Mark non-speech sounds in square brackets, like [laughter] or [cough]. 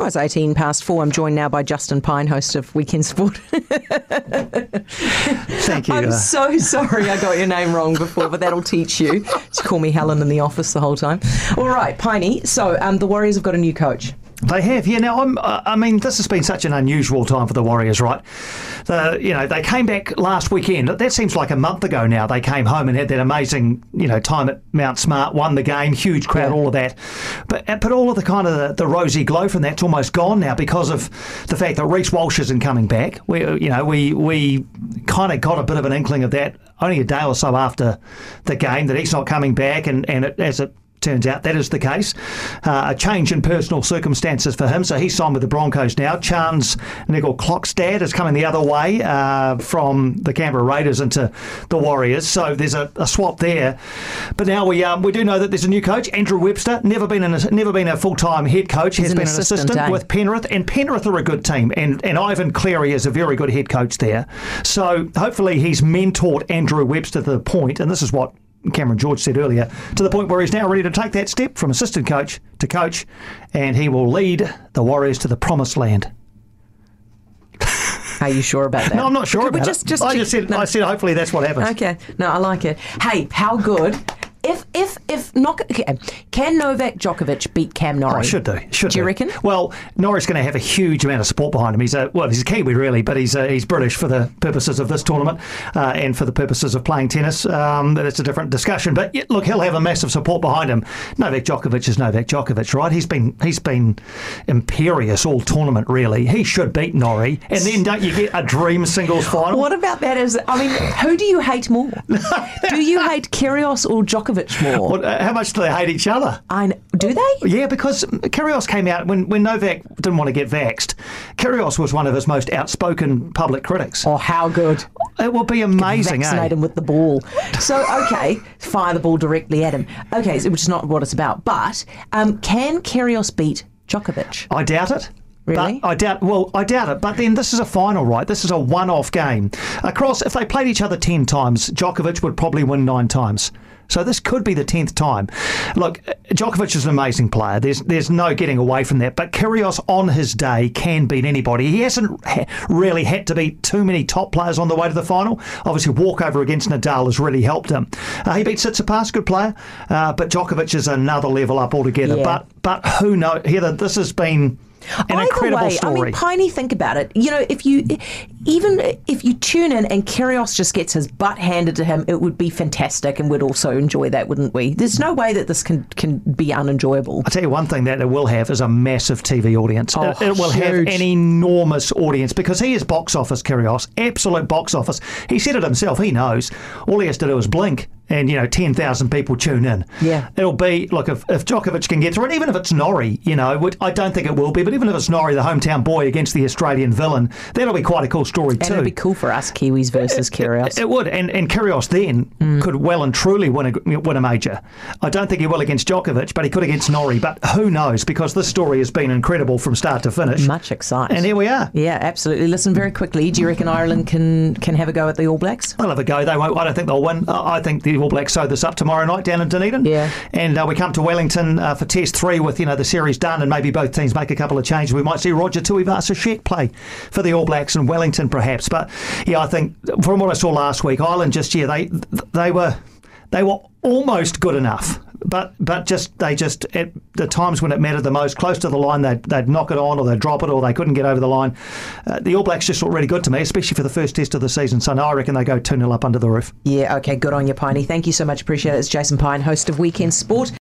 Well, it's 18 past four. I'm joined now by Justin Pine, host of Weekend Sport. Thank you. I'm so sorry I got your name wrong before, but that'll teach you to call me Helen in the office the whole time. All right, Piney. So um, the Warriors have got a new coach. They have, yeah. Now, I'm, I mean, this has been such an unusual time for the Warriors, right? The, you know, they came back last weekend. That seems like a month ago now. They came home and had that amazing, you know, time at Mount Smart, won the game, huge crowd, all of that. But uh, but all of the kind of the, the rosy glow from that's almost gone now because of the fact that Reece Walsh isn't coming back. We, uh, you know, we we kind of got a bit of an inkling of that only a day or so after the game that he's not coming back, and and it, as it Turns out that is the case. Uh, a change in personal circumstances for him, so he's signed with the Broncos now. Chance Nickel Clockstad is coming the other way uh, from the Canberra Raiders into the Warriors, so there's a, a swap there. But now we um, we do know that there's a new coach, Andrew Webster, never been an, never been a full time head coach, He's has been an assistant eh? with Penrith, and Penrith are a good team, and and Ivan Cleary is a very good head coach there. So hopefully he's mentored Andrew Webster to the point, and this is what Cameron George said earlier, to the point where he's now ready to take that step from assistant coach to coach, and he will lead the Warriors to the promised land. Are you sure about that? No, I'm not sure Could about just, it. Just I just said, no. I said, hopefully that's what happens. Okay, no, I like it. Hey, how good? If okay, can Novak Djokovic beat Cam Norrie? Oh, should do. Should Do you do. reckon? Well, Norrie's going to have a huge amount of support behind him. He's a well, he's a Kiwi really, but he's uh, he's British for the purposes of this tournament uh, and for the purposes of playing tennis. Um, that's a different discussion. But yeah, look, he'll have a massive support behind him. Novak Djokovic is Novak Djokovic, right? He's been he's been imperious all tournament really. He should beat Norrie, and then don't you get a dream singles final? What about that? Is I mean, who do you hate more? [laughs] do you hate Kyrgios or Djokovic more? Uh, how much do they hate each other? I do they? Yeah, because Kyrgios came out when, when Novak didn't want to get vaxxed. Kyrgios was one of his most outspoken public critics. Oh, how good! It will be amazing, Vaccinate eh? him with the ball. So okay, fire the ball directly at him. Okay, so, which is not what it's about. But um, can Kyrgios beat Djokovic? I doubt it. Really? But I doubt. Well, I doubt it. But then this is a final, right? This is a one-off game. Across, if they played each other ten times, Djokovic would probably win nine times. So this could be the tenth time. Look, Djokovic is an amazing player. There's there's no getting away from that. But Kyrgios on his day can beat anybody. He hasn't ha- really had to beat too many top players on the way to the final. Obviously, walkover against Nadal has really helped him. Uh, he beat Tsitsipas, good player, uh, but Djokovic is another level up altogether. Yeah. But but who knows? Heather, this has been an Either incredible way, story. I mean, Piney, think about it. You know, if you even if you tune in and Kyrgios just gets his butt handed to him, it would be fantastic, and we'd also enjoy that, wouldn't we? There's no way that this can can be unenjoyable. I'll tell you one thing that it will have is a massive TV audience. Oh, it, it will have an enormous audience because he is box office, Kyrgios, absolute box office. He said it himself. He knows. All he has to do is blink, and you know, ten thousand people tune in. Yeah. it'll be look if, if Djokovic can get through it, even if it's Norrie, you know, which I don't think it will be, but even if it's Norrie, the hometown boy against the Australian villain, that'll be quite a cool story And too. it'd be cool for us Kiwis versus Kyrgios. It would, and and Kyrgios then Mm. could well and truly win a win a major. I don't think he will against Djokovic, but he could against Norrie. But who knows? Because this story has been incredible from start to finish. Much excited. And here we are. yeah, absolutely. Listen, very quickly, do you reckon Ireland can can have a go at the All Blacks? They'll have a go. They won't. I don't think they'll win. I I think the All Blacks sew this up tomorrow night down in Dunedin. Yeah. And uh, we come to Wellington uh, for Test Three with you know the series done, and maybe both teams make a couple of changes. We might see Roger Tuivasa-Sheck play for the All Blacks in Wellington, perhaps. But yeah, I think from what I saw last week, Ireland just yeah they they were they were almost good enough. But but just they just at the times when it mattered the most, close to the line, they'd, they'd knock it on or they'd drop it or they couldn't get over the line. Uh, the All Blacks just looked really good to me, especially for the first test of the season. So I reckon they go 2 0 up under the roof. Yeah, okay, good on you, Piney. Thank you so much. Appreciate it. It's Jason Pine, host of Weekend Sport.